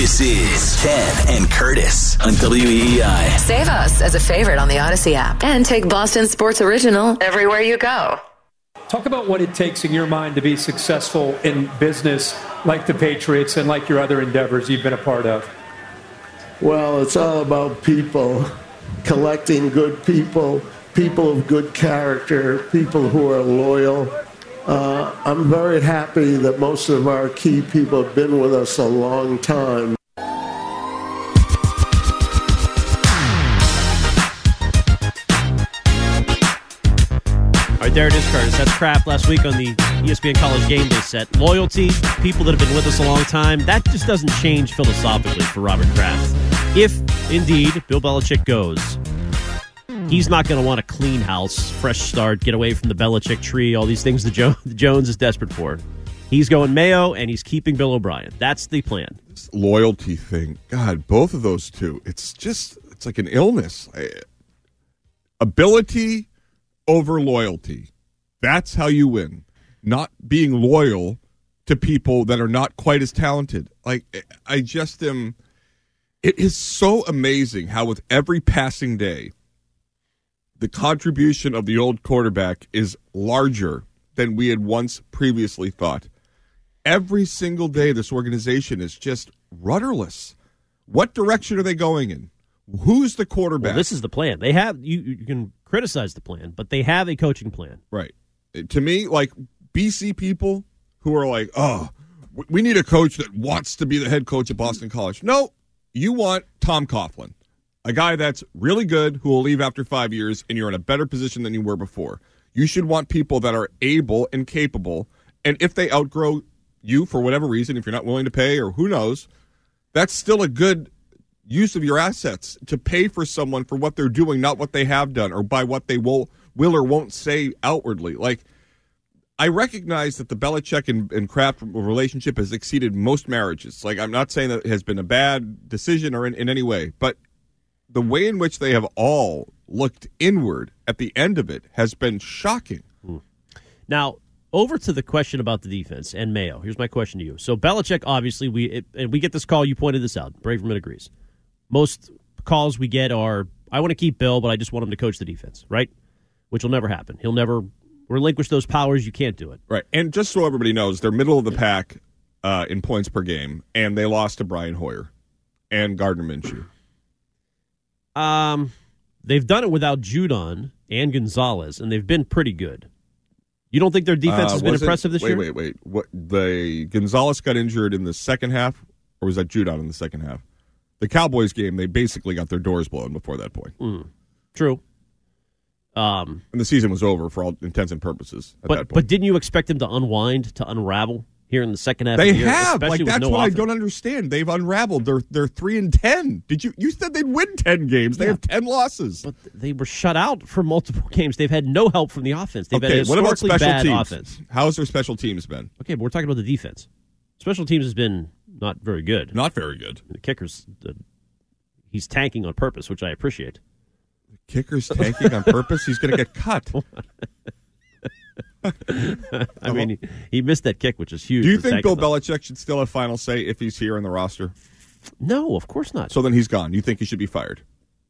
This is Ken and Curtis on WEEI. Save us as a favorite on the Odyssey app and take Boston Sports Original everywhere you go. Talk about what it takes in your mind to be successful in business like the Patriots and like your other endeavors you've been a part of. Well, it's all about people, collecting good people, people of good character, people who are loyal. Uh, I'm very happy that most of our key people have been with us a long time. All right, there it is, Curtis. That's Kraft last week on the ESPN College Game Day set. Loyalty, people that have been with us a long time, that just doesn't change philosophically for Robert Kraft. If indeed Bill Belichick goes, he's not going to want a clean house, fresh start, get away from the Belichick tree, all these things the, jo- Jones is desperate for. He's going Mayo, and he's keeping Bill O'Brien. That's the plan. loyalty thing. God, both of those two. It's just it's like an illness. I, ability over loyalty. That's how you win. Not being loyal to people that are not quite as talented. Like I just am it is so amazing how with every passing day the contribution of the old quarterback is larger than we had once previously thought. Every single day, this organization is just rudderless. What direction are they going in? Who's the quarterback? Well, this is the plan. They have you. You can criticize the plan, but they have a coaching plan. right. To me, like BC people who are like, oh, we need a coach that wants to be the head coach at Boston College. No, you want Tom Coughlin, a guy that's really good who will leave after five years, and you're in a better position than you were before. You should want people that are able and capable, and if they outgrow you for whatever reason, if you're not willing to pay or who knows, that's still a good use of your assets to pay for someone for what they're doing, not what they have done or by what they will will or won't say outwardly. Like I recognize that the Belichick and, and Kraft relationship has exceeded most marriages. Like I'm not saying that it has been a bad decision or in, in any way, but the way in which they have all looked inward at the end of it has been shocking. Now, over to the question about the defense and Mayo. Here's my question to you. So Belichick, obviously, we it, and we get this call. You pointed this out. Braverman agrees. Most calls we get are, "I want to keep Bill, but I just want him to coach the defense." Right? Which will never happen. He'll never relinquish those powers. You can't do it. Right. And just so everybody knows, they're middle of the pack uh, in points per game, and they lost to Brian Hoyer and Gardner Minshew. Um, they've done it without Judon and Gonzalez, and they've been pretty good. You don't think their defense Uh, has been impressive this wait, year? Wait, wait, What the Gonzalez got injured in the second half, or was that Judon in the second half? The Cowboys game, they basically got their doors blown before that point, Mm, true. Um, and the season was over for all intents and purposes at that but point. but didn't you expect them to unwind to unravel here in the second half? they of the year, have like that's no what I don't understand. They've unraveled. They're they're three and ten. Did you you said they'd win ten games? They Yeah. have ten losses. But they were shut out for multiple games. They've had no help from the offense. They've okay, had a what about special bad teams? offense. How's their special teams been? Okay, but we're talking about the defense. Special teams has been not very good. Not very good. The kickers, uh, he's tanking on purpose, which I appreciate. The kicker's tanking on purpose. He's going to get cut. I mean, he, he missed that kick, which is huge. Do you think Bill. Belichick should still have final say if he's here in the roster? No, of course not. So then he's gone. You think he should be fired?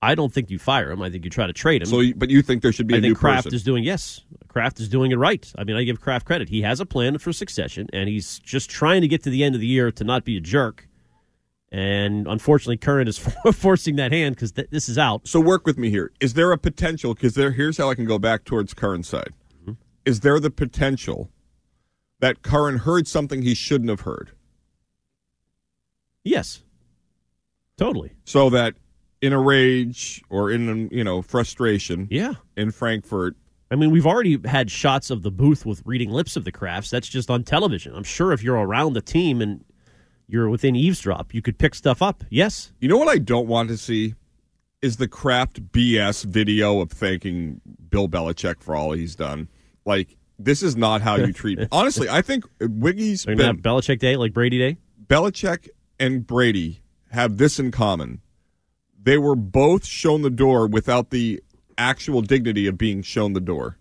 I don't think you fire him. I think you try to trade him. So, but you think there should be a I new think Kraft person? is doing yes. Kraft is doing it right. I mean, I give Kraft credit. He has a plan for succession, and he's just trying to get to the end of the year to not be a jerk And unfortunately, Curran is forcing that hand because th- this is out. So work with me here. Is there a potential? Because there, here's how I can go back towards Curran's side. Is there the potential that Curran heard something he shouldn't have heard? Yes, totally. So that in a rage or in you know frustration, Yeah. in Frankfurt, I mean, we've already had shots of the booth with reading lips of the Krafts. That's just on television. I'm sure if you're around the team and you're within eavesdrop, you could pick stuff up. Yes. You know what I don't want to see is the Kraft BS video of thanking Bill Belichick for all he's done. Like this is not how you treat. Honestly, I think Wiggy's They're been Belichick Day like Brady Day. Belichick and Brady have this in common. They were both shown the door without the actual dignity of being shown the door.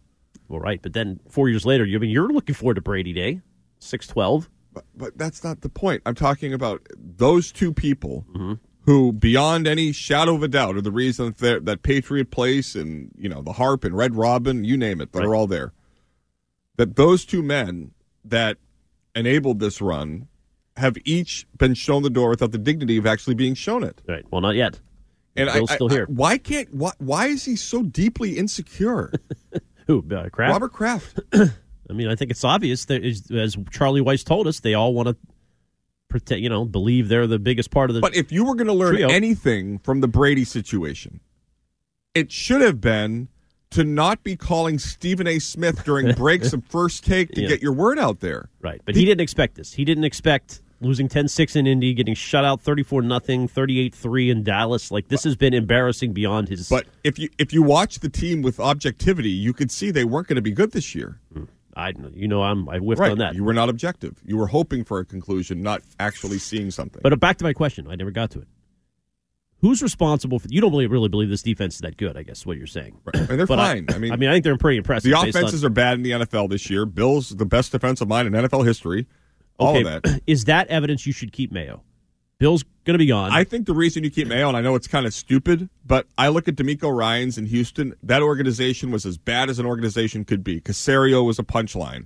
Well, right, but then four years later, you I mean you're looking forward to Brady Day, six twelve. But, but that's not the point. I'm talking about those two people Mm-hmm. who, beyond any shadow of a doubt, are the reason that, that Patriot Place and you know the Harp and Red Robin, you name it, that are all there. That those two men that enabled this run have each been shown the door without the dignity of actually being shown it. Right. Well, not yet. And Bill's I, still I- here. I- why can't? Why, why is he so deeply insecure? Who? Uh, Kraft? Robert Kraft. I mean, I think it's obvious that is, as Charlie Weis told us, they all want to protect. You know, believe they're the biggest part of the. But if you were going to learn Trio. anything from the Brady situation, it should have been to not be calling Stephen A. Smith during breaks of first take to Yeah. get your word out there. right, but he didn't expect this. He didn't expect losing 10-6 in Indy, getting shut out 34 nothing, 38-3 in Dallas. Like this has been embarrassing beyond his. But if you if you watch the team with objectivity, you could see they weren't going to be good this year. I, you know, I'm I whiffed right? on that. You were not objective. You were hoping for a conclusion, not actually seeing something. But uh, back to my question, I never got to it. Who's responsible for? You don't really, really believe this defense is that good. I guess what you're saying. and they're fine. I, mean, I mean, I think they're pretty impressive. the based on- offenses are bad in the NFL this year. Bill's the best defensive mind in NFL history. All okay, of that. is that evidence you should keep Mayo? Bill's going to be gone. I think the reason you keep Mayo, and I know it's kind of stupid, but I look at DeMeco Ryans in Houston. That organization was as bad as an organization could be. Caserio was a punchline.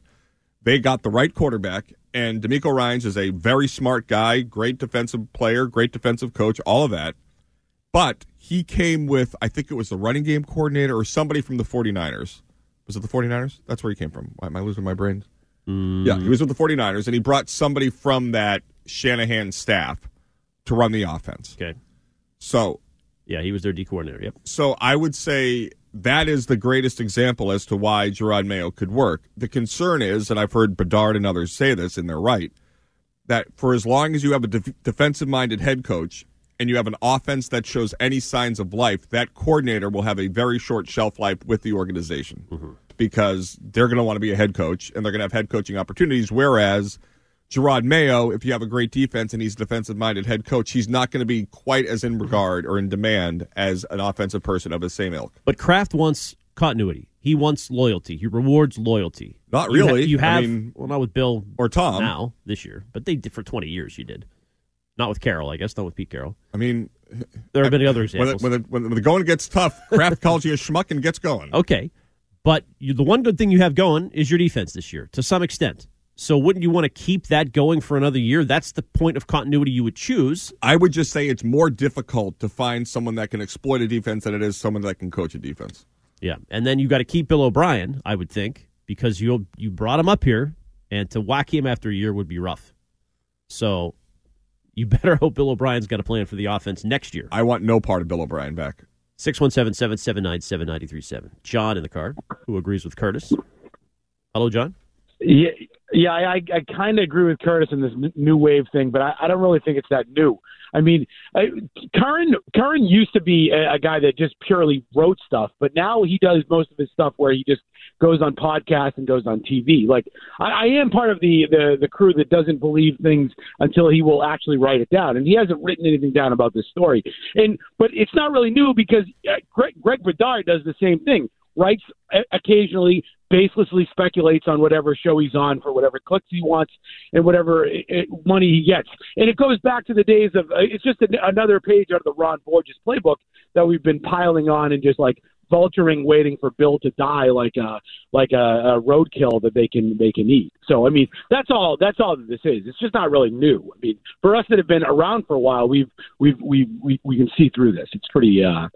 They got the right quarterback, and DeMeco Ryans is a very smart guy, great defensive player, great defensive coach, all of that. But he came with, I think it was the running game coordinator or somebody from the 49ers. Was it the 49ers? That's where he came from. Why am I losing my brain? Yeah, he was with the 49ers, and he brought somebody from that Shanahan staff to run the offense. okay. So, Yeah, he was their D coordinator. Yep. so I would say that is the greatest example as to why Jerod Mayo could work. The concern is, and I've heard Bedard and others say this, and they're right, that for as long as you have a def- defensive minded head coach and you have an offense that shows any signs of life, that coordinator will have a very short shelf life with the organization mm-hmm. because they're going to want to be a head coach and they're going to have head coaching opportunities. Whereas Jerod Mayo, if you have a great defense and he's a defensive minded head coach, he's not going to be quite as in regard or in demand as an offensive person of the same ilk. But Kraft wants continuity. He wants loyalty. He rewards loyalty. Not You ha- really. You I have mean- well, not with Bill Or Tom. now this year, but they did for twenty years. You did. Not with Carroll, I guess. Not with Pete Carroll. I mean, There have been other when, examples. the, when, the, when the going gets tough, Kraft calls you a schmuck and gets going. Okay, but you, the one good thing you have going is your defense this year, to some extent. So wouldn't you want to keep that going for another year? That's the point of continuity you would choose. I would just say it's more difficult to find someone that can exploit a defense than it is someone that can coach a defense. Yeah, and then you got to keep Bill O'Brien, I would think, because you you brought him up here, and to whack him after a year would be rough. So you better hope Bill O'Brien's got a plan for the offense next year. I want no part of Bill O'Brien back. 617 779 7937. John in the car, who agrees with Curtis. Hello, John. Yeah, yeah, I, I kind of agree with Curtis in this new wave thing, but I, I don't really think it's that new. I mean, I, Curran Curran used to be a, a guy that just purely wrote stuff, but now he does most of his stuff where he just goes on podcasts and goes on TV. Like I, I am part of the, the the crew that doesn't believe things until he will actually write it down, and he hasn't written anything down about this story. And but it's not really new because uh, Greg, Greg Bedard does the same thing. Writes uh, occasionally, baselessly speculates on whatever show he's on for whatever clicks he wants and whatever uh, money he gets. And it goes back to the days of uh, it's just an, another page out of the Ron Borges playbook that we've been piling on and just like vulturing, waiting for Bill to die like a like a, a roadkill that they can they can eat. So I mean, that's all that's all that this is. It's just not really new. I mean, for us that have been around for a while, we've we've we we, we can see through this. It's pretty uh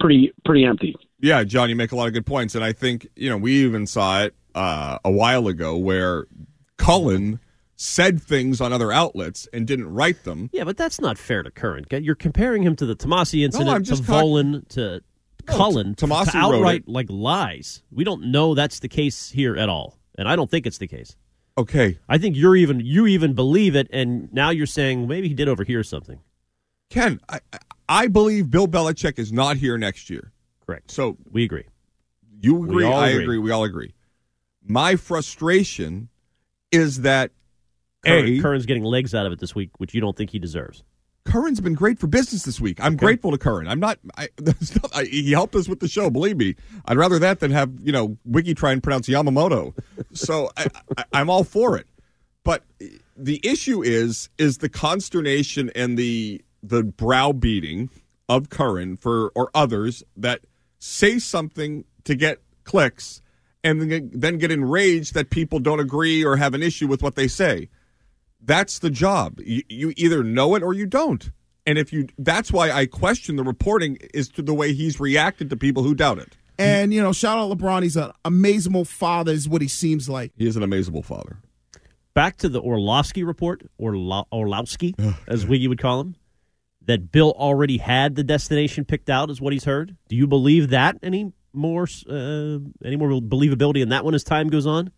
pretty pretty empty. Yeah, John, you make a lot of good points, and I think you know we even saw it uh, a while ago where Cullen said things on other outlets and didn't write them. Yeah, but that's not fair to Curran. You're comparing him to the Tomase incident, I'm to talk- Volan, to Cullen, to, outright like lies. We don't know that's the case here at all, and I don't think it's the case. Okay, I think you're even you even believe it, and now you're saying maybe he did overhear something. Ken, I, I believe Bill Belichick is not here next year. Correct. So we agree. You agree. I agree. agree. We all agree. My frustration is that Curran, a Curran's getting legs out of it this week, which you don't think he deserves. Curran's been great for business this week. I'm grateful to Curran. I'm not. I, not I, he helped us with the show. Believe me, I'd rather that than have you know Wiggy try and pronounce Yamamoto. So I, I, I'm all for it. But the issue is is the consternation and the the browbeating of Curran for or others that say something to get clicks and then get, enraged that people don't agree or have an issue with what they say. That's the job. You, you either know it or you don't. And if you, that's why I question the reporting is to the way he's reacted to people who doubt it. And you know, shout out LeBron. He's an amazable father, is what he seems like. He is an amazable father. Back to the Orlovsky report, Orlo- Orlowski, as Wiggy would call him, that Bill already had the destination picked out, is what he's heard. Do you believe that any more? Uh, any more believability in that one as time goes on?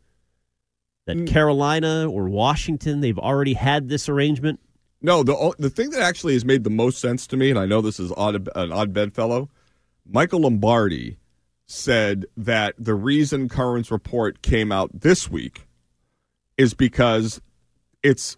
That Mm. Carolina or Washington, they've already had this arrangement. No, the the thing that actually has made the most sense to me, and I know this is odd, an odd bedfellow, Michael Lombardi said that the reason Curran's report came out this week is because it's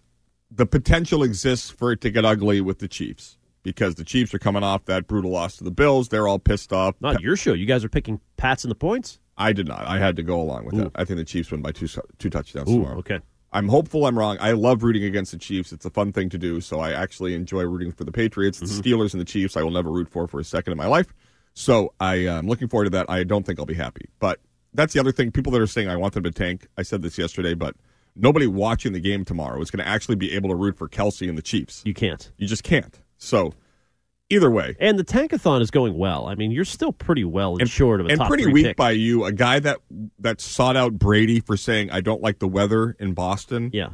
the potential exists for it to get ugly with the Chiefs because the Chiefs are coming off that brutal loss to the Bills. They're all pissed off. Not your show. You guys are picking Pats in the points. I did not. I had to go along with Ooh. that. I think the Chiefs win by two two touchdowns Ooh, tomorrow. okay. I'm hopeful I'm wrong. I love rooting against the Chiefs. It's a fun thing to do. So I actually enjoy rooting for the Patriots, the Mm-hmm. Steelers, and the Chiefs. I will never root for for a second in my life. So I am looking forward to that. I don't think I'll be happy, but that's the other thing. People that are saying I want them to tank. I said this yesterday, but nobody watching the game tomorrow is going to actually be able to root for Kelce and the Chiefs. You can't. You just can't. So either way, And the tankathon is going well. I mean, you're still pretty well insured of a and pretty weak pick. by you, a guy that that sought out Brady for saying I don't like the weather in Boston. Yeah,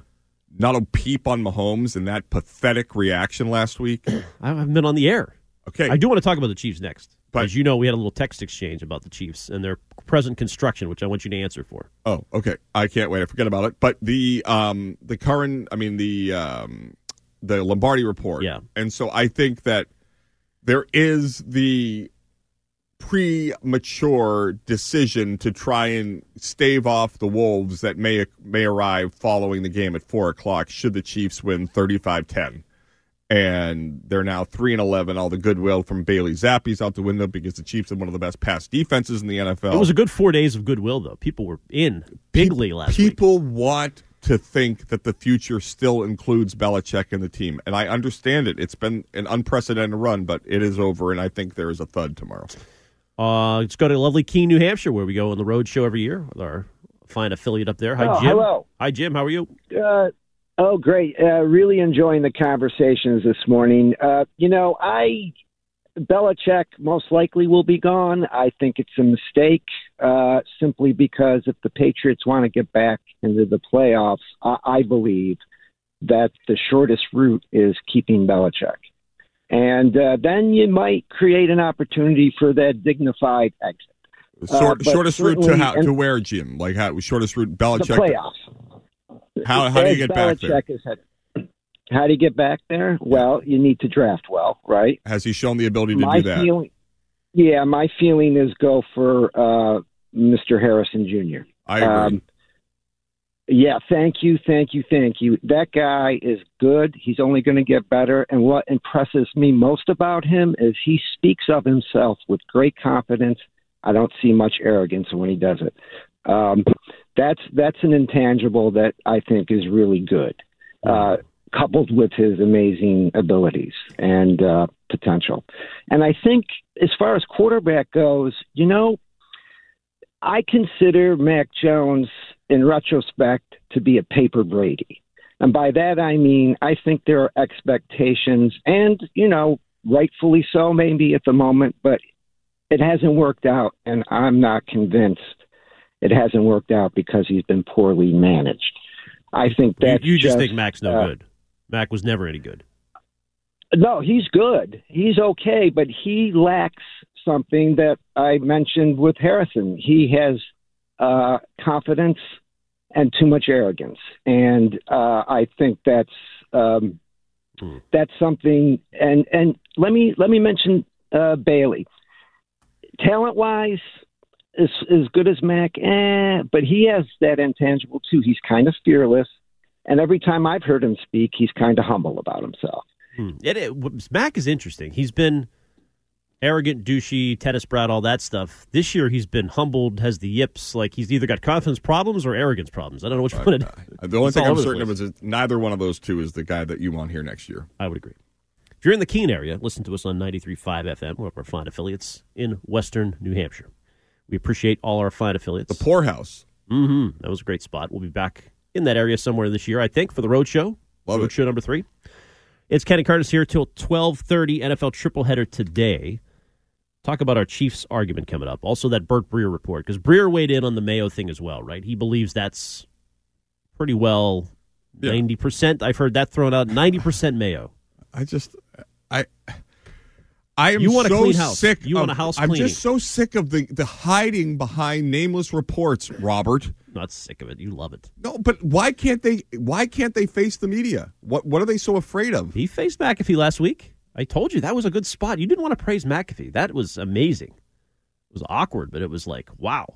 not a peep on Mahomes and that pathetic reaction last week. I haven't been on the air. Okay, I do want to talk about the Chiefs next. But- As you know, we had a little text exchange about the Chiefs and their present construction, which I want you to answer for. Oh, okay. I can't wait. I forget about it. But the um the current, I mean the um the Lombardi report. Yeah. And so I think that there is the premature decision to try and stave off the wolves that may may arrive following the game at four o'clock should the Chiefs win 35-10. And they're now three and eleven. All the goodwill from Bailey Zappe's out the window because the Chiefs have one of the best pass defenses in the NFL. It was a good four days of goodwill, though. People were in bigly last week. People want to think that the future still includes Belichick and the team, and I understand it. It's been an unprecedented run, but it is over, and I think there is a thud tomorrow. Uh, let's go to lovely Keene, New Hampshire, where we go on the road show every year with our fine affiliate up there. Hi, Oh, Jim. hello. Hi, Jim. How are you? Uh, oh, great! Uh, really enjoying the conversations this morning. Uh, you know, I Belichick most likely will be gone. I think it's a mistake, uh, simply because if the Patriots want to get back into the playoffs, I, I believe that the shortest route is keeping Belichick. And uh, then you might create an opportunity for that dignified exit. Short, Uh, shortest route to how, to where, Jim? Like how shortest route Belichick? The playoffs. How how do you get back there? Belichick had- How do you get back there? Well, you need to draft well, right? Has he shown the ability to my do that? feeling, yeah, my feeling is go for uh, Mr. Harrison Jr. I agree. Um, yeah, thank you, thank you, thank you. That guy is good. He's only going to get better. And what impresses me most about him is he speaks of himself with great confidence. I don't see much arrogance when he does it. Um, that's that's an intangible that I think is really good. Uh, coupled with his amazing abilities and uh, potential. And I think as far as quarterback goes, you know, I consider Mac Jones in retrospect to be a paper Brady. And by that I mean I think there are expectations and, you know, rightfully so maybe at the moment, but it hasn't worked out and I'm not convinced it hasn't worked out because he's been poorly managed. I think You, you just, just think Mac's no uh, good. Mac was never any good. No, he's good. He's okay, but he lacks something that I mentioned with Harrison. He has uh, confidence and too much arrogance, and uh, I think that's um, that's something. And and let me let me mention uh, Bailey. Talent wise, as as good as Mac, eh, but he has that intangible too. He's kind of fearless, and every time I've heard him speak, he's kind of humble about himself. Hmm. It, it, Mac is interesting. He's been arrogant, douchey, tennis brat, all that stuff. This year, he's been humbled, has the yips. Like he's either got confidence problems or arrogance problems. I don't know which one. It, The only thing I'm over the certain of is that neither one of those two is the guy that you want here next year. I would agree. If you're in the Keene area, listen to us on 93.5 FM, one of our fine affiliates in Western New Hampshire. We appreciate all our fine affiliates. The Poorhouse. Mm-hmm. That was a great spot. We'll be back in that area somewhere this year, I think, for the road show. Love road it. show number three. It's Kenny Curtis here till 12.30 NFL triple header today. Talk about our Chiefs argument coming up. Also that Burt Breer report, because Breer weighed in on the Mayo thing as well, right? He believes that's pretty well Yeah. 90%. I've heard that thrown out. 90% Mayo. I just I I am You want a so clean house. sick. You want a house I'm cleaning. just so sick of the the hiding behind nameless reports, Robert. Not sick of it. You love it. No, but why can't they? Why can't they face the media? What What are they so afraid of? He faced McAfee last week. I told you that was a good spot. You didn't want to praise McAfee. That was amazing. It was awkward, but it was like, wow.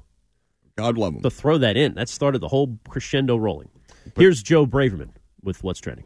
God love him. To throw that in, that started the whole crescendo rolling. Here's Joe Braverman with What's Trending.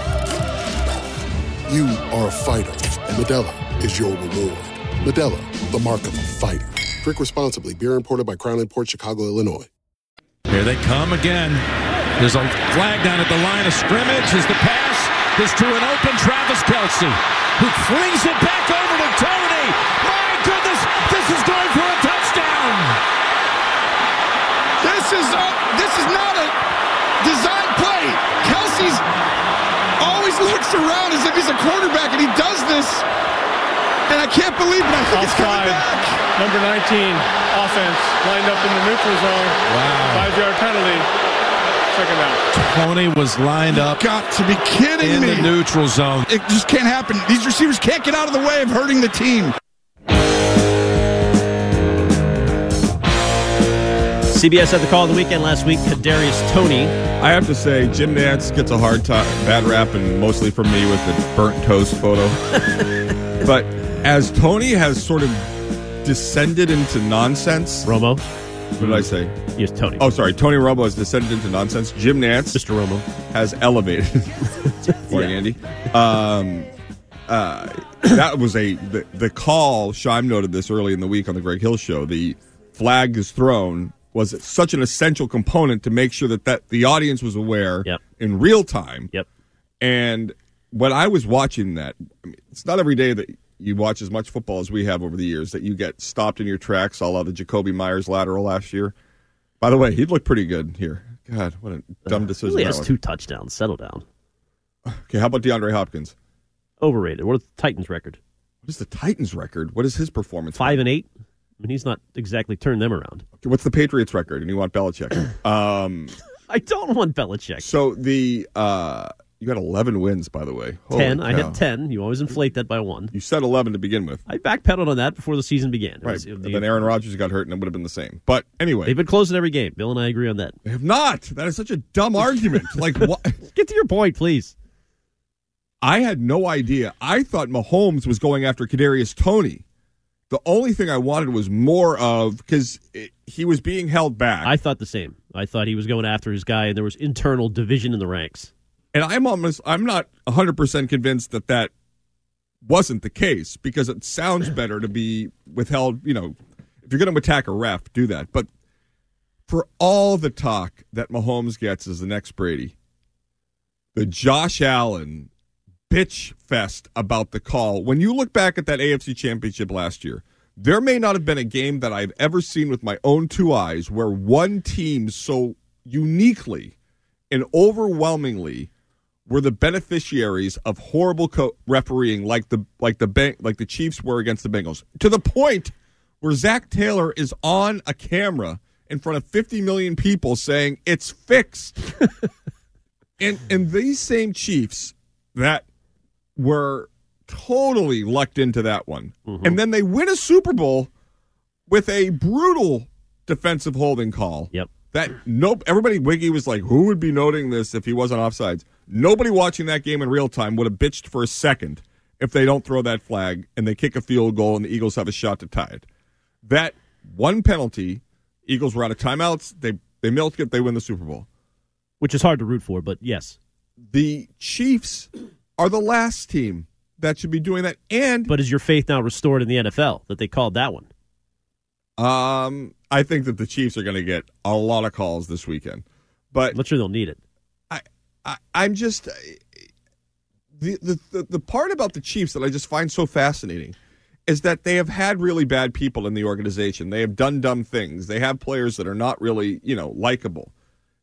You are a fighter, and Modelo is your reward. Modelo, the mark of a fighter. Drink responsibly. Beer imported by Crown Port Chicago, Illinois. Here they come again. There's a flag down at the line of scrimmage as the pass is to an open Travis Kelce, who flings it back over to Toney. My goodness, this is going for a touchdown. This is a, this is not a design play. Kelce's always looks around as if he's a quarterback, and he does this. And I can't believe it. I think it's coming back. Number 19, offense, lined up in the neutral zone. Wow. Five yard penalty. Second out. Toney was lined up Got to be kidding in me. the neutral zone. It just can't happen. These receivers can't get out of the way of hurting the team. CBS had the call of the weekend last week. Kadarius Toney. I have to say, Jim Nantz gets a hard time, bad rap, and mostly from me with the burnt toast photo. but as Tony has sort of descended into nonsense, Romo. What did I say? Yes, Tony. Oh, sorry. Tony Romo has descended into nonsense. Jim Nantz, Mr. Romo, has elevated. Morning, Andy. Um, uh, that was a the, the call. Shime noted this early in the week on the Greg Hill show. The flag is thrown was such an essential component to make sure that, that the audience was aware Yep. in real time. Yep. And when I was watching that, I mean, it's not every day that you watch as much football as we have over the years that you get stopped in your tracks, a la the Jakobi Meyers lateral last year. By the way, he looked pretty good here. God, what a dumb uh, decision. Really that has two touchdowns. Settle down. Okay, how about DeAndre Hopkins? Overrated. What is the Titans' record? What is the Titans' record? What is his performance? Five and eight. I mean, he's not exactly turned them around. Okay, what's the Patriots' record? And you want Belichick? um, I don't want Belichick. so the uh, you got eleven wins, by the way. Holy ten. I cow. had ten. You always inflate that by one. You said eleven to begin with, I backpedaled on that before the season began. It right? was- the- then Aaron Rodgers got hurt, and it would have been the same. But anyway, They've been closing every game. Bill and I agree on that. they have not. That is such a dumb argument. like what? Get to your point, please. I had no idea. I thought Mahomes was going after Kadarius Toney. The only thing I wanted was more of because he was being held back. I thought the same. I thought he was going after his guy, and there was internal division in the ranks. And I'm almost I'm not 100% convinced that that wasn't the case because it sounds better to be withheld, you know, if you're going to attack a ref, do that. But for all the talk that Mahomes gets as the next Brady, the Josh Allen bitch fest about the call. When you look back at that AFC championship last year, there may not have been a game that I've ever seen with my own two eyes where one team so uniquely and overwhelmingly were the beneficiaries of horrible co- refereeing like the like the bank like the Chiefs were against the Bengals to the point where Zac Taylor is on a camera in front of 50 million people saying it's fixed. and and these same Chiefs that were totally lucked into that one. Mm-hmm. And then they win a Super Bowl with a brutal defensive holding call. Yep. That nope. Everybody, Wiggy was like, "Who would be noting this if he wasn't offsides?" Nobody watching that game in real time would have bitched for a second if they don't throw that flag and they kick a field goal and the Eagles have a shot to tie it. That one penalty, Eagles were out of timeouts. They they milk it. They win the Super Bowl. Which is hard to root for, but yes. The Chiefs are the last team that should be doing that. And But is your faith now restored in the NFL that they called that one? um, I think that the Chiefs are going to get a lot of calls this weekend. But I'm not sure they'll need it. I, I I'm just the, the the the part about the Chiefs that I just find so fascinating is that they have had really bad people in the organization. They have done dumb things. They have players that are not really, you know, likable.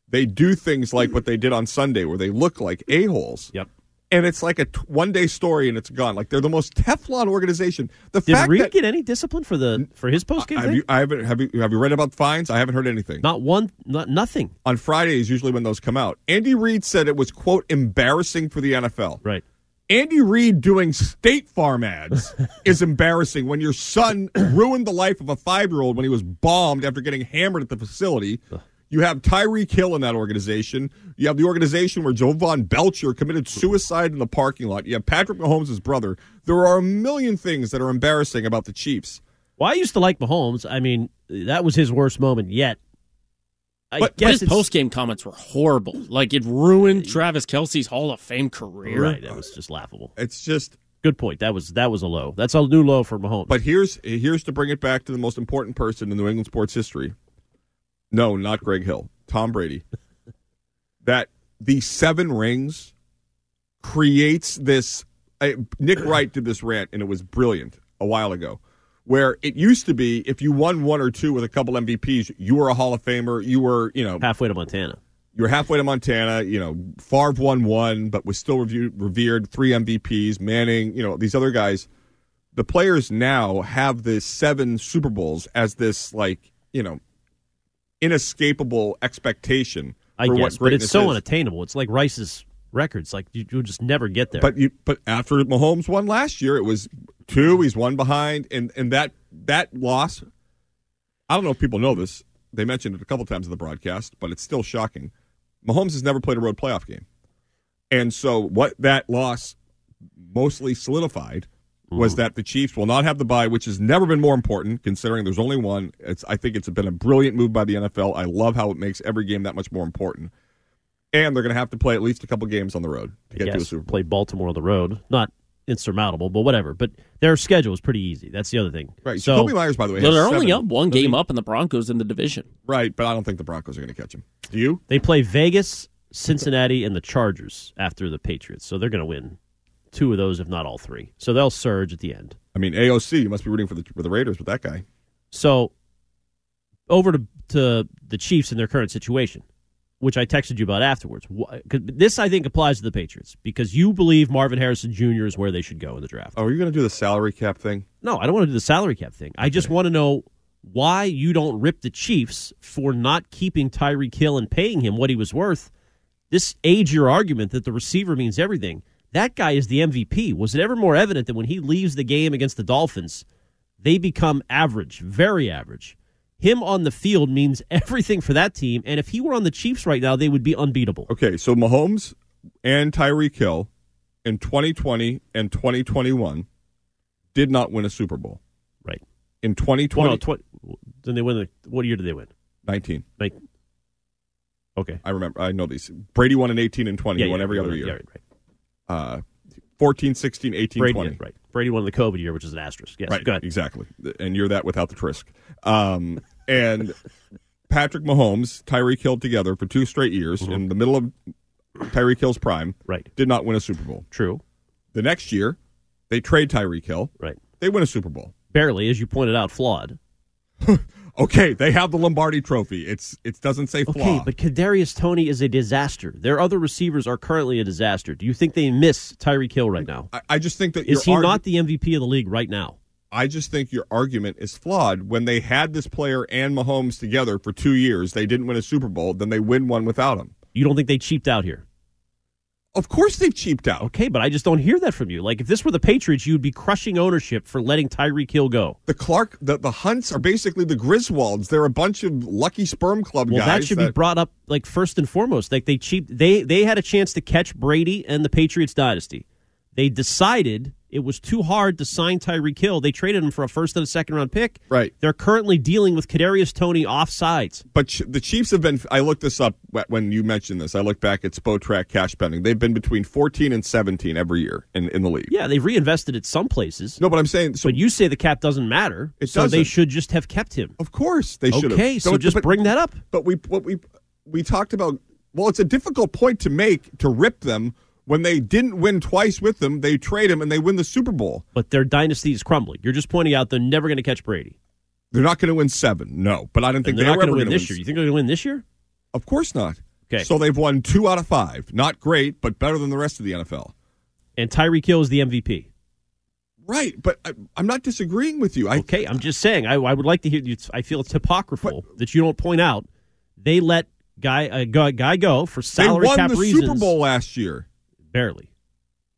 They do things like what they did on Sunday where they look like a-holes. Yep. And it's like a t- one day story and it's gone. Like they're the most Teflon organization. The Did fact Reid that get any discipline for the for his post game have thing? you, I haven't have you have you read about fines? I haven't heard anything. Not one, not nothing. On Friday is usually when those come out. Andy Reid said it was quote embarrassing for the NFL. Right. Andy Reid doing State Farm ads is embarrassing when your son ruined the life of a five year old when he was bombed after getting hammered at the facility. You have Tyreek Hill in that organization. You have the organization where Jovan Belcher committed suicide in the parking lot. You have Patrick Mahomes' brother. There are a million things that are embarrassing about the Chiefs. Well, I used to like Mahomes. I mean, that was his worst moment yet. I But guess his post game comments were horrible. Like it ruined Travis Kelce's Hall of Fame career. Right, it was just laughable. It's just good point. That was that was a low. That's a new low for Mahomes. But here's here's to bring it back to the most important person in New England sports history. No, not Greg Hill. Tom Brady. that the seven rings creates this. I, Nick Wright did this rant, and it was brilliant a while ago. Where it used to be, if you won one or two with a couple MVPs, you were a Hall of Famer. You were, you know, halfway to Montana. You were halfway to Montana. You know, Favre won one, but was still reviewed, revered. Three MVPs. Manning, you know, these other guys. The players now have this seven Super Bowls as this, like, you know, inescapable expectation. I for guess, what but it's so is. unattainable. It's like Rice's records. Like you, you'll just never get there. But you, but after Mahomes won last year, it was two. He's one behind, and and that that loss. I don't know if people know this. They mentioned it a couple times in the broadcast, but it's still shocking. Mahomes has never played a road playoff game, and so what that loss mostly solidified was mm. that the Chiefs will not have the bye, which has never been more important considering there's only one. It's I think it's been a brilliant move by the NFL. I love how it makes every game that much more important. And they're going to have to play at least a couple games on the road to I get to a Super Bowl. play Baltimore on the road. Not insurmountable, but whatever. But their schedule is pretty easy. That's the other thing. Right. So Jakobi Meyers, by the way, has they're only seven. up one Does he- game up in the Broncos in the division. Right, but I don't think the Broncos are going to catch him. Do you? They play Vegas, Cincinnati, and the Chargers after the Patriots. So they're going to win two of those, if not all three. So they'll surge at the end. I mean, AOC, you must be rooting for the for the Raiders with that guy. So over to, to the Chiefs in their current situation, which I texted you about afterwards. This, I think, applies to the Patriots because you believe Marvin Harrison Jr. is where they should go in the draft. Oh, are you going to do the salary cap thing? No, I don't want to do the salary cap thing. I just want to know why you don't rip the Chiefs for not keeping Tyreek Hill and paying him what he was worth. This aids your argument that the receiver means everything. That guy is the MVP. Was it ever more evident that when he leaves the game against the Dolphins, they become average, very average? Him on the field means everything for that team. And if he were on the Chiefs right now, they would be unbeatable. Okay, so Mahomes and Tyreek Hill in 2020 and 2021 did not win a Super Bowl. Right. In 2020, Well, no, tw- then they win the. What year did they win? 19. Like, okay. I remember. I know these. Brady won in 18 and 20. Yeah, he won yeah, every right, other year. yeah, right, Uh, 14, 16, 18, Brady, 20. right. Brady won the COVID year, which is an asterisk. Yes, right. go ahead. Exactly. And you're that without the Trisk. Um, and Patrick Mahomes, Tyreek Hill together for two straight years in the middle of Tyreek Hill's prime. Mm-hmm. Right. Did not win a Super Bowl. True. The next year, they trade Tyreek Hill. Right. They win a Super Bowl. Barely, as you pointed out, flawed. Okay, they have the Lombardi Trophy. It's it doesn't say flaw. Okay, but Kadarius Toney is a disaster. Their other receivers are currently a disaster. Do you think they miss Tyreek Hill right now? I, I just think that Is he argu- not the MVP of the league right now? I just think your argument is flawed. When they had this player and Mahomes together for two years, they didn't win a Super Bowl. Then they win one without him. You don't think they cheaped out here? Of course they've cheaped out. Okay, but I just don't hear that from you. Like if this were the Patriots, you'd be crushing ownership for letting Tyreek Hill go. The Clark, the, the Hunts are basically the Griswolds. They're a bunch of lucky sperm club Well, guys. that should be brought up like first and foremost. Like they cheap they they had a chance to catch Brady and the Patriots dynasty. They decided it was too hard to sign Tyreek Hill. They traded him for a first and a second round pick. Right. They're currently dealing with Kadarius Toney offsides. But the Chiefs have been. I looked this up when you mentioned this. I looked back at Spotrac cash spending. They've been between 14 and 17 every year in, in the league. Yeah, they've reinvested it some places. No, but I'm saying. So but you say the cap doesn't matter. It so they doesn't. should just have kept him. Of course they should have. Okay, so Don't- just but- bring that up. But we what we we talked about. Well, it's a difficult point to make to rip them when they didn't win twice with them. They trade him and they win the Super Bowl. But their dynasty is crumbling. You're just pointing out they're never going to catch Brady. They're not going to win seven. No, but I didn't think And they're they not going to win this year. You think they're going to win this year? Of course not. Okay. So they've won two out of five. Not great, but better than the rest of the NFL. And Tyreek Hill is the MVP. Right, but I, I'm not disagreeing with you. I, Okay, I'm just saying. I, I would like to hear. you I feel it's hypocritical that you don't point out they let guy uh, a guy, go for they salary won cap the reasons. Super Bowl last year. Barely.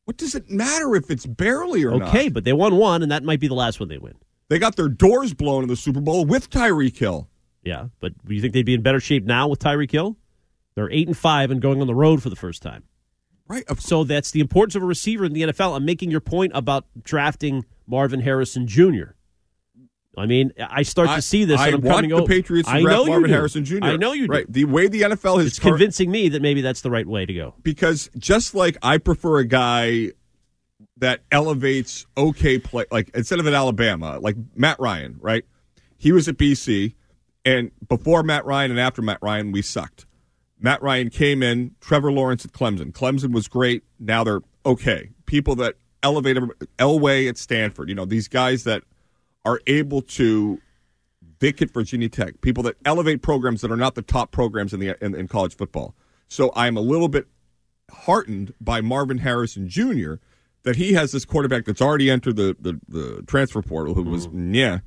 What does it matter if it's barely or not? Okay, but they won one, and that might be the last one they win. They got their doors blown in the Super Bowl with Tyreek Hill. Yeah, but do you think they'd be in better shape now with Tyreek Hill? They're eight and five and going on the road for the first time. Right. So that's the importance of a receiver in the NFL. I'm making your point about drafting Marvin Harrison Jr. I mean, I start I- to see this, I and I'm want coming the over. Patriots to I draft know Marvin do. Harrison Jr. I know you do. Right. The way the NFL has It's convincing me that maybe that's the right way to go. because just like I prefer a guy that elevates okay play, like instead of at Alabama, like Matt Ryan, right? He was at BC, and before Matt Ryan and after Matt Ryan, we sucked. Matt Ryan came in, Trevor Lawrence at Clemson. Clemson was great. Now they're okay. People that elevate everybody- Elway at Stanford, you know, these guys that are able to Vic at Virginia Tech, people that elevate programs that are not the top programs in the in, in college football. So I'm a little bit heartened by Marvin Harrison Jr. that he has this quarterback that's already entered the the, the transfer portal who was mm-hmm. yeah,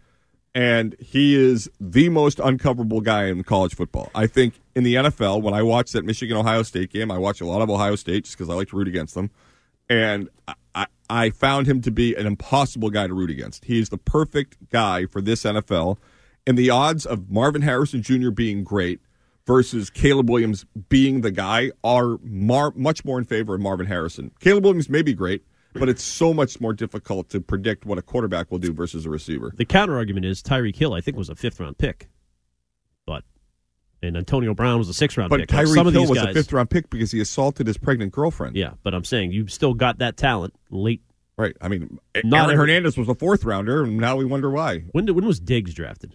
and he is the most uncoverable guy in college football. I think in the NFL when I watch that Michigan Ohio State game, I watch a lot of Ohio State just because I like to root against them, and I, found him to be an impossible guy to root against. He is the perfect guy for this NFL, and the odds of Marvin Harrison Jr. being great versus Caleb Williams being the guy are mar- much more in favor of Marvin Harrison. Caleb Williams may be great, but it's so much more difficult to predict what a quarterback will do versus a receiver. The counter argument is Tyreek Hill, I think, was a fifth round pick, and Antonio Brown was a sixth round But pick. Like, Tyreek Hill was guys, a fifth round pick because he assaulted his pregnant girlfriend. Yeah, but I'm saying you've still got that talent late Right. I mean, Not Aaron every- Hernandez was a fourth rounder, and now we wonder why. When did, when was Diggs drafted?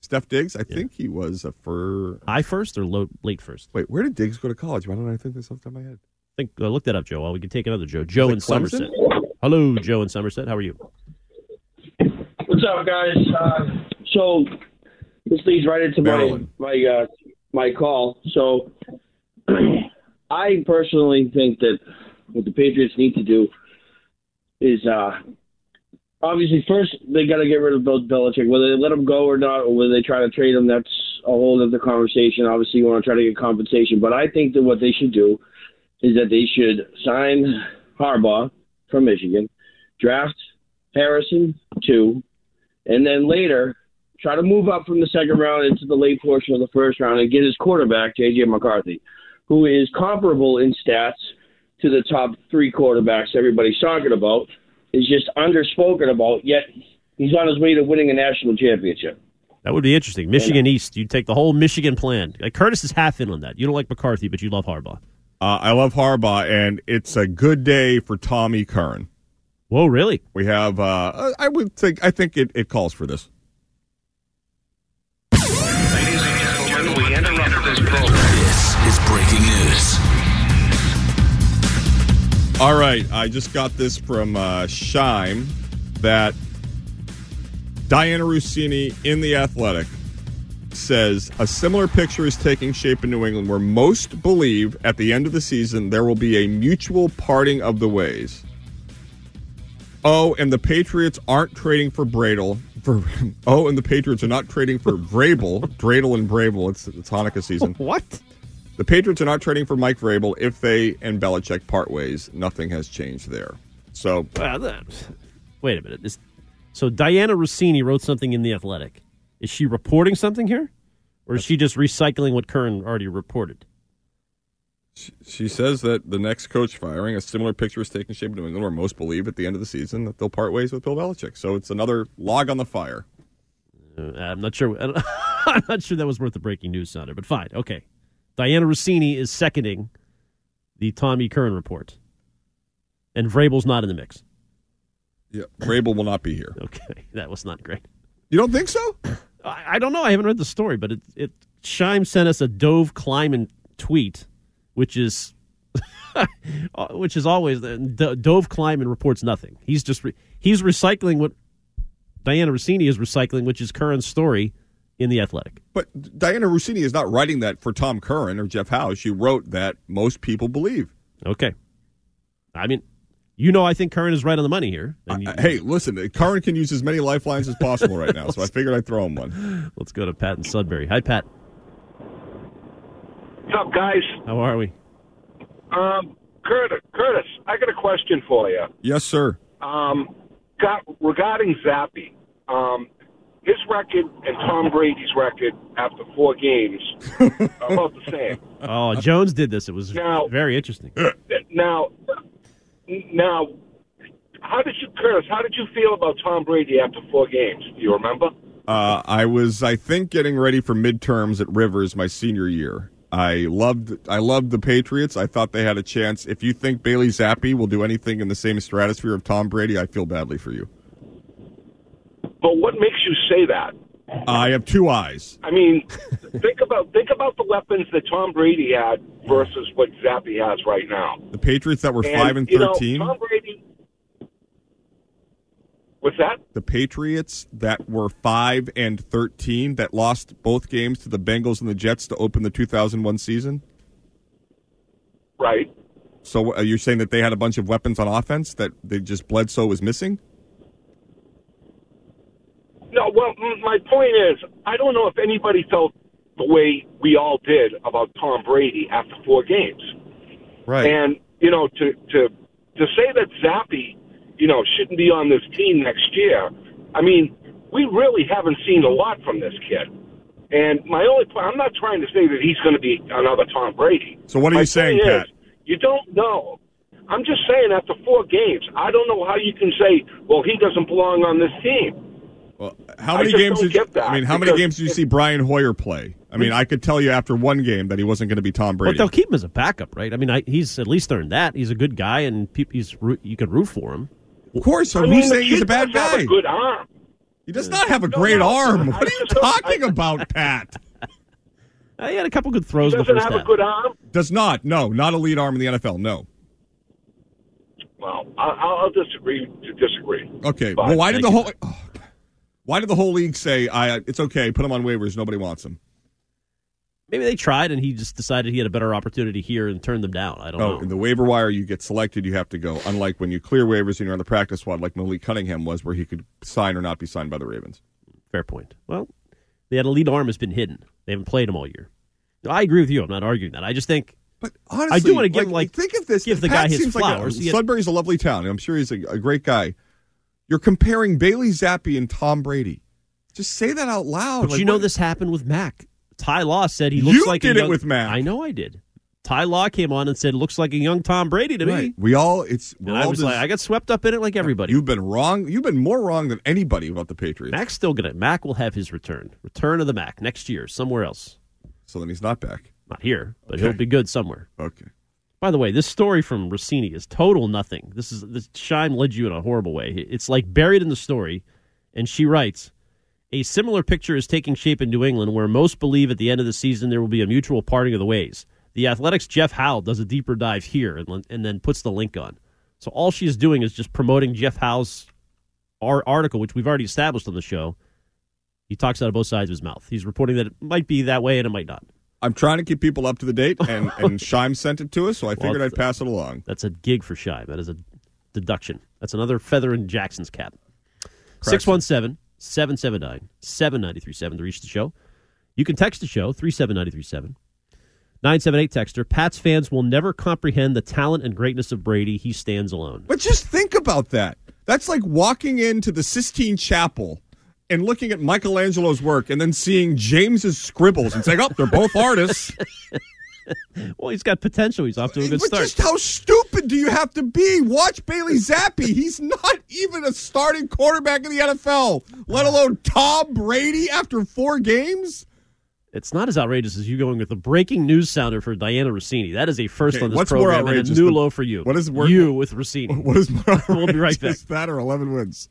Steph Diggs, I think he was a for high first or low, late first. Wait, where did Diggs go to college? Why don't I think this off the top of my head? think uh, look that up, Joe. Well, we can take another Joe. Joe in Clemson? Somerset. Hello, Joe in Somerset. How are you? What's up, guys? Uh, so this leads right into Maryland. my my uh, my call. So I personally think that what the Patriots need to do is uh, obviously first they got to get rid of Bill Belichick. Whether they let him go or not, or whether they try to trade him, that's a whole other conversation. Obviously, you want to try to get compensation, but I think that what they should do is that they should sign Harbaugh from Michigan, draft Harrison too, and then later try to move up from the second round into the late portion of the first round and get his quarterback JJ McCarthy, who is comparable in stats to the top three quarterbacks everybody's talking about, is just underspoken about. Yet he's on his way to winning a national championship. That would be interesting. Michigan East. You take the whole Michigan plan. Like Curtis is half in on that. You don't like McCarthy, but you love Harbaugh. Uh, I love Harbaugh, and it's a good day for Tommy Curran. Whoa, really? We have. Uh, I would think. I think it, it calls for this. All right, I just got this from uh, Shime that Dianna Russini in The Athletic says a similar picture is taking shape in New England where most believe at the end of the season there will be a mutual parting of the ways. Oh, and the Patriots aren't trading for Bradle. For oh, and the Patriots are not trading for Vrabel, Dreidel and Vrabel. It's it's Hanukkah season. What? The Patriots are not trading for Mike Vrabel if they and Belichick part ways. Nothing has changed there. So Well, that- wait a minute. This, so Dianna Russini wrote something in the Athletic. Is she reporting something here, or is she just recycling what Curran already reported? she says that the next coach firing, a similar picture is taking shape in New England, where most believe at the end of the season that they'll part ways with Bill Belichick. So it's another log on the fire. Uh, I'm not sure. I'm not sure that was worth the breaking news sounder, but fine. Okay. Dianna Russini is seconding the Tommy Curran report, and Vrabel's not in the mix. Yeah, Vrabel will not be here. Okay, that was not great. You don't think so? I, I don't know. I haven't read the story, but it, it Shime sent us a Dov Kleiman tweet, which is uh, which is always uh, D- Dov Kleiman reports nothing. He's just re, he's recycling what Dianna Russini is recycling, which is Curran's story in the Athletic. But Dianna Russini is not writing that for Tom Curran or Jeff Howe. She wrote that most people believe. Okay. I mean, you know, I think Curran is right on the money here. And you- Uh, hey, listen, Curran can use as many lifelines as possible right now, so I figured I'd throw him one. let's go to Pat in Sudbury. Hi, Pat. What's up, guys? How are we? Um, Curtis, Curtis, I got a question for you. Yes, sir. Um, got, regarding Zappe, um, his record and Tom Brady's record after four games are about the same. Oh, Jones did this. It was Now- very interesting. Now, now, how did you, Curtis? How did you feel about Tom Brady after four games? Do you remember? Uh, I was, I think, getting ready for midterms at Rivers my senior year. I loved, I loved the Patriots. I thought they had a chance. If you think Bailey Zappe will do anything in the same stratosphere of Tom Brady, I feel badly for you. But what makes you say that? I have two eyes. I mean, think about think about the weapons that Tom Brady had versus what Zappe has right now. The Patriots that were five and you know, thirteen. Tom Brady. What's that? the Patriots that were five and thirteen that lost both games to the Bengals and the Jets to open the 2001 season. Right. So uh, you're saying that they had a bunch of weapons on offense that they just Bledsoe was missing? No, well, my point is, I don't know if anybody felt the way we all did about Tom Brady after four games. Right. And you know, to to to say that Zappe, you know, shouldn't be on this team next year. I mean, we really haven't seen a lot from this kid. And my only point, I'm not trying to say that he's going to be another Tom Brady. So what are My you saying, point Pat? is, you don't know. I'm just saying after four games, I don't know how you can say, well, he doesn't belong on this team. Well, how many games did you, get I mean, how many games did you see Brian Hoyer play? I mean, I could tell you after one game that he wasn't going to be Tom Brady. But they'll keep him as a backup, right? I mean, I, he's at least earned that. He's a good guy, and peop he's you can root for him. Of course. So I who's mean, saying he's a bad does have guy? a good arm. He does not have a No, great no, arm. I What are you just- talking about, Pat? Uh, he had a couple good He throws in the doesn't first have a good arm. Does not. No, not a lead arm in the NFL. No. Well, I, I'll I'll disagree to disagree. Okay. Fine. Well, why did the whole oh, why did the whole league say I it's okay, put him on waivers, nobody wants him? Maybe they tried and he just decided he had a better opportunity here and turned them down. I don't Oh, know. in the waiver wire, you get selected, you have to go. Unlike when you clear waivers and you're on the practice squad, like Malik Cunningham was, where he could sign or not be signed by the Ravens. Fair point. Well, they had a lead arm has been hidden. They haven't played him all year. I agree with you. I'm not arguing that. I just think. But honestly, I do want to give him like think of this. give the Pat guy his flowers. Like a, Sudbury's a lovely town. I'm sure he's a, a great guy. You're comparing Bailey Zappe and Tom Brady. Just say that out loud. But Like, you know what- this happened with Mac. Ty Law said he looks You like did a it young, with Mac. I know I did. Ty Law came on and said looks like a young Tom Brady to Right. me. We all it's And I was just- like, I got swept up in it like everybody. You've been wrong. You've been more wrong than anybody about the Patriots. Mac's still gonna. Mac will have his return. Return of the Mac next year somewhere else. So then he's not back. Not here, but Okay. he'll be good somewhere. Okay. By the way, this story from Russini is total nothing. This is this Shime led you in a horrible way. It's like buried in the story, and she writes. A similar picture is taking shape in New England, where most believe at the end of the season there will be a mutual parting of the ways. The Athletics' Jeff Howe does a deeper dive here and, and then puts the link on. So all she is doing is just promoting Jeff Howe's ar- article, which we've already established on the show. He talks out of both sides of his mouth. He's reporting that it might be that way and it might not. I'm trying to keep people up to the date, and and Shime sent it to us, so I figured it's- I'd pass it along. That's a gig for Shime. That is a deduction. That's another feather in Jackson's cap. Correction. 617 779 7937 to reach the show. You can text the show 37937. 978 texter. Pats fans will never comprehend the talent and greatness of Brady. He stands alone. But just think about that. That's like walking into the Sistine Chapel and looking at Michelangelo's work and then seeing James's scribbles and saying, "Oh, they're both artists." Well, he's got potential. He's off to a good but start. just how stupid do you have to be? Watch Bailey Zappe. He's not even a starting quarterback in the NFL, let alone Tom Brady after four games. It's not as outrageous as you going with the breaking news sounder for Dianna Russini. That is a first Okay, on this what's more program and a new low for you. what is more- you with Russini? What is more We'll be right back. That or eleven wins.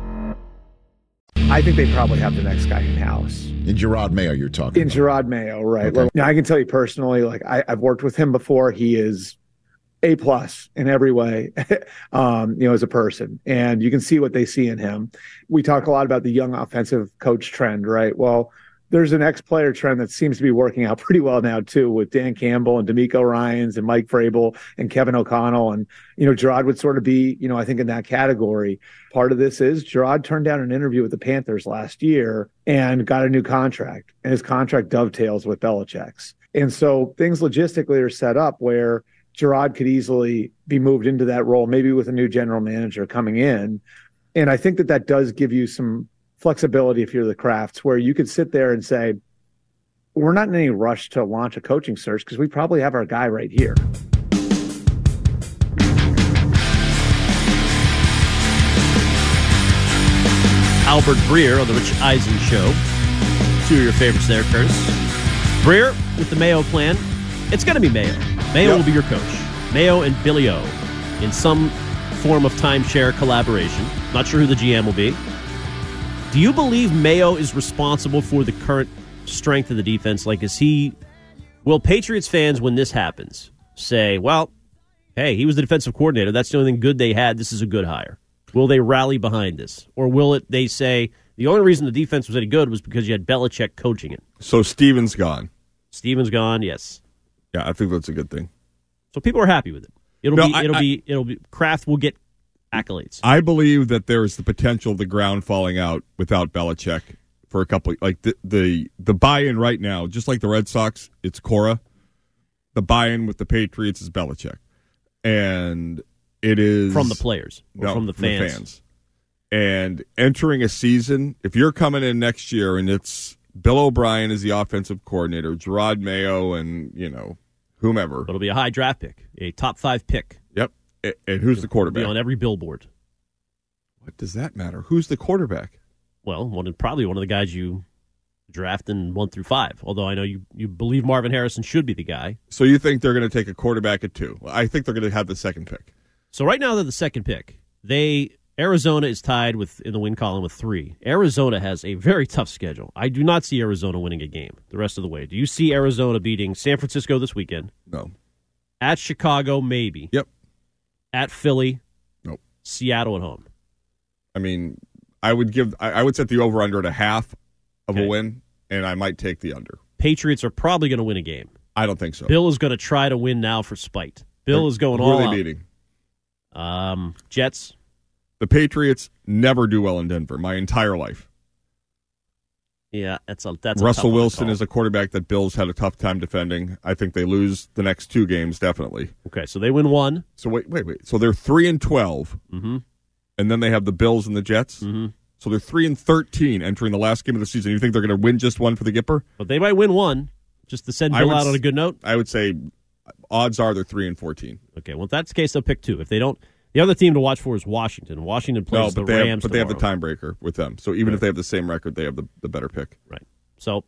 I think they probably have the next guy in house. In Jerod Mayo, you're talking. In Jerod Mayo, right? Well, now I can tell you personally, like I, I've worked with him before. He is a plus in every way, um, you know, as a person, and you can see what they see in him. We talk a lot about the young offensive coach trend, right? Well, there's an ex-player trend that seems to be working out pretty well now too, with Dan Campbell and DeMeco Ryans and Mike Vrabel and Kevin O'Connell, and you know, Jerod would sort of be, you know, I think in that category. Part of this is Jerod turned down an interview with the Panthers last year and got a new contract, and his contract dovetails with Belichick's, and so things logistically are set up where Jerod could easily be moved into that role, maybe with a new general manager coming in. And I think that that does give you some flexibility if you're the Krafts, where you could sit there and say, we're not in any rush to launch a coaching search because we probably have our guy right here. Albert Breer on the Rich Eisen Show. Two of your favorites there, Curtis. Breer with the Mayo plan. It's going to be Mayo. Mayo will be your coach. Mayo and Billy O in some form of timeshare collaboration. Not sure who the GM will be. Do you believe Mayo is responsible for the current strength of the defense? Like, is he. Will Patriots fans, when this happens, say, well, hey, he was the defensive coordinator. That's the only thing good they had. This is a good hire. Will they rally behind this? Or will it they say the only reason the defense was any good was because you had Belichick coaching it? So Steven's gone. Steven's gone, yes. Yeah, I think that's a good thing. So people are happy with it. It'll No, be I- it'll I- be it'll be Kraft will get accolades. I believe that there is the potential of the ground falling out without Belichick for a couple. Like the the the buy-in right now, just like the Red Sox, it's Cora. The buy-in with the Patriots is Belichick, and it is From the players no, from the fans? And entering a season, if you're coming in next year and it's Bill O'Brien is the offensive coordinator, Jerod Mayo, and you know whomever, It'll be a high draft pick, a top five pick. And who's the Be quarterback? on every billboard. What does that matter? Who's the quarterback? Well, one of, probably one of the guys you draft in one through five. Although I know you, you believe Marvin Harrison should be the guy. So you think they're going to take a quarterback at two? I think they're going to have the second pick. So right now they're the second pick. They Arizona is tied with in the win column with three. Arizona has a very tough schedule. I do not see Arizona winning a game the rest of the way. Do you see Arizona beating San Francisco this weekend? No. At Chicago, maybe. Yep. At Philly. Nope. Seattle at home. I mean, I would give. I, I would set the over under at a half of a win, and I might take the under. Patriots are probably going to win a game. I don't think so. Bill is going to try to win now for spite. Bill is going who all are they out. beating? Um, Jets. The Patriots never do well in Denver. My entire life. Yeah, that's a that's Russell to Wilson call. is a quarterback that Bills had a tough time defending. I think they lose the next two games definitely. Okay, so they win one. So wait, wait, wait. So they're three and 12 mm-hmm. and then they have the Bills and the Jets. Mm-hmm. So they're three and thirteen entering the last game of the season. You think they're going to win just one for the Gipper? But they might win one just to send Bill would out on a good note. I would say odds are they're three and fourteen. Okay, well if that's the case, they'll pick two. If they don't, the other team to watch for is Washington. Washington No, plays but the they Rams. have, but they have the tiebreaker with them. So even if they have the same record, they have the, the better pick. Right. So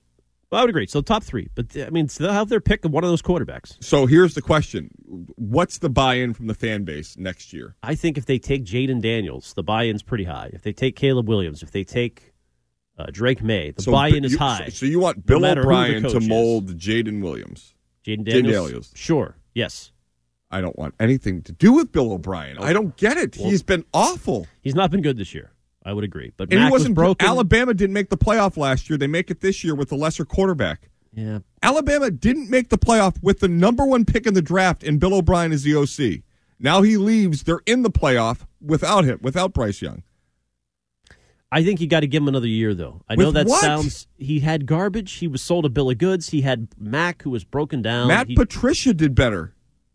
well, I would agree. So top three, but I mean they'll have their pick of one of those quarterbacks. So here's the question: What's the buy-in from the fan base next year? I think if they take Jayden Daniels, the buy-in's pretty high. If they take Caleb Williams, if they take uh, Drake Maye, the So buy-in is high. So you want no Bill the O'Brien to mold Jayden Williams? Jayden Jayden Daniels? Daniels. Sure. Yes. I don't want anything to do with Bill O'Brien. I don't get it. Well- He's been awful. He's not been good this year. I would agree. But And Mac he wasn't was broken. Alabama didn't make the playoff last year. They make it this year with a lesser quarterback. Yeah. Alabama didn't make the playoff with the number one pick in the draft, and Bill O'Brien is the OC. Now he leaves. They're in the playoff without him, without Bryce Young. I think you got to give him another year, though. I know that what? sounds. He had garbage. He was sold a bill of goods. He had Mac, who was broken down. Matt He- Patricia did better.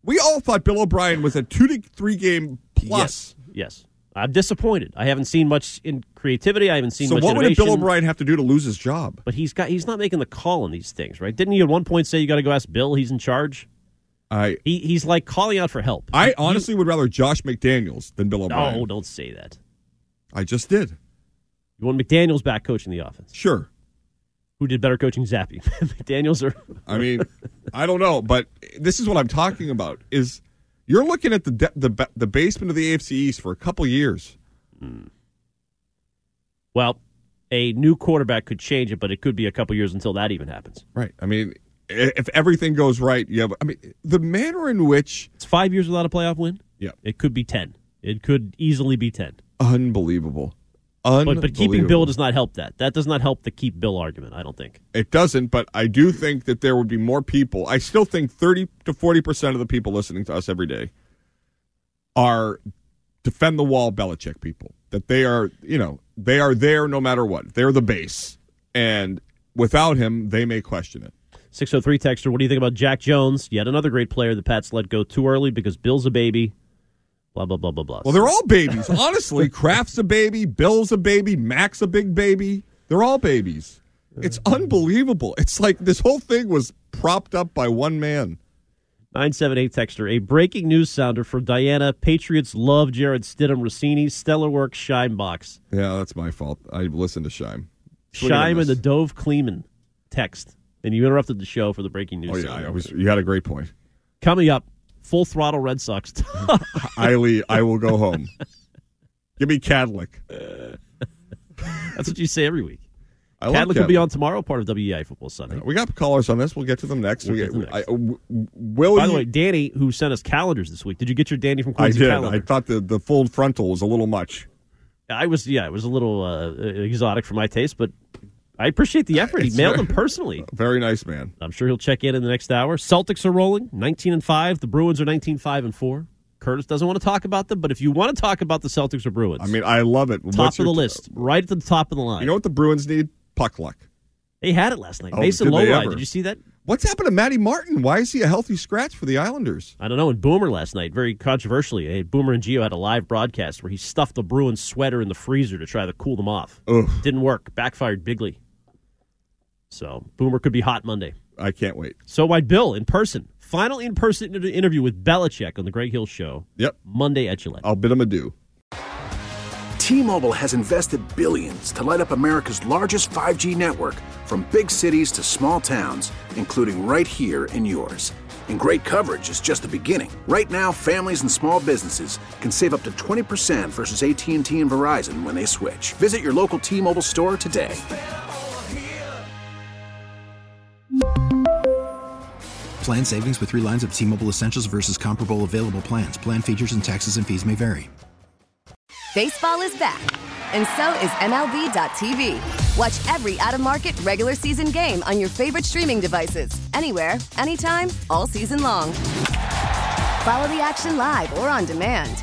We all thought Bill O'Brien was a two to three game plus. Yes. Yes. I'm disappointed. I haven't seen much in creativity. I haven't seen So much what would. Bill O'Brien have to do to lose his job? But he's got. He's not making the call on these things, right? Didn't he at one point say you got to go ask Bill? He's in charge. I He he's like calling out for help. I honestly would rather Josh McDaniels than Bill O'Brien. No, don't say that. I just did. You want McDaniels back coaching the offense? Sure. Who did better coaching Zappe? McDaniels or I mean, I don't know, but this is what I'm talking about. Is you're looking at the de- the the basement of the AFC East for a couple years. Hmm. well, a new quarterback could change it, but it could be a couple years until that even happens. Right. I mean, if everything goes right, yeah. but, I mean, the manner in which It's five years without a playoff win. Yeah. it could be ten. It could easily be ten. unbelievable, But but keeping Bill does not help that. That does not help the keep Bill argument. I don't think. It doesn't, but I do think that there would be more people. I still think 30 to 40% of the people listening to us every day are defend the wall Belichick people. That they are, you know, they are there no matter what. They're the base. And without him, they may question it. 603 Texter, what do you think about Jack Jones? Yet another great player the Pats let go too early because Bill's a baby. Blah, blah, blah, blah, blah. Well, they're all babies. Honestly, Kraft's a baby, Bill's a baby, Mac's a big baby. They're all babies. It's unbelievable. It's like this whole thing was propped up by one man. 978 Texter, a breaking news sounder for Diana. Patriots love Jarrett Stidham Russini. Stellar work, Shine Box. Yeah, that's my fault. I listened to Shime. Swing and Shime and the Dov Kleiman text. And you interrupted the show for the breaking news. Oh yeah. I was, you had a great point. Coming up, full throttle Red Sox. Leave, I will go home. Give me Cadillac. That's what you say every week. I Cadlick will be on tomorrow, part of WEEI Football Sunday. We got callers on this. We'll get to them next. We'll We- get to them next. w- will By the way, Danny, who sent us calendars this week, did you get your Danny from I did. calendar? I thought the, the full frontal was a little much. I was, yeah, it was a little uh, exotic for my taste, but I appreciate the effort. He It's mailed very- them personally. Very nice man. I'm sure he'll check in in the next hour. Celtics are rolling, 19 and five. The Bruins are 19 five and four. Curtis doesn't want to talk about them, but if you want to talk about the Celtics or Bruins, I mean, I love it. top What's of the list, right at the top of the line. You know what the Bruins need? Puck luck. they had it last night. Oh, Mason Lohrei, did you see that? What's happened to Matty Martin? Why is he a healthy scratch for the Islanders? I don't know. And Boomer last night, very controversially, eh, Boomer and Gio had a live broadcast where he stuffed the Bruins sweater in the freezer to try to cool them off. Ugh. Didn't work. Backfired bigly. So Boomer could be hot Monday. I can't wait. So why Bill in person? Final in person interview with Belichick on the Greg Hill Show. Yep. Monday at Gillette. I'll bid him adieu. T-Mobile has invested billions to light up America's largest 5G network from big cities to small towns, including right here in yours. And great coverage is just the beginning. Right now, families and small businesses can save up to 20% versus AT&T and Verizon when they switch. Visit your local T-Mobile store today. Plan savings with three lines of T Mobile Essentials versus comparable available plans. Plan features and taxes and fees may vary. Baseball is back, and so is MLB.tv. Watch every out of market regular season game on your favorite streaming devices, anywhere, anytime, all season long. Follow the action live or on demand.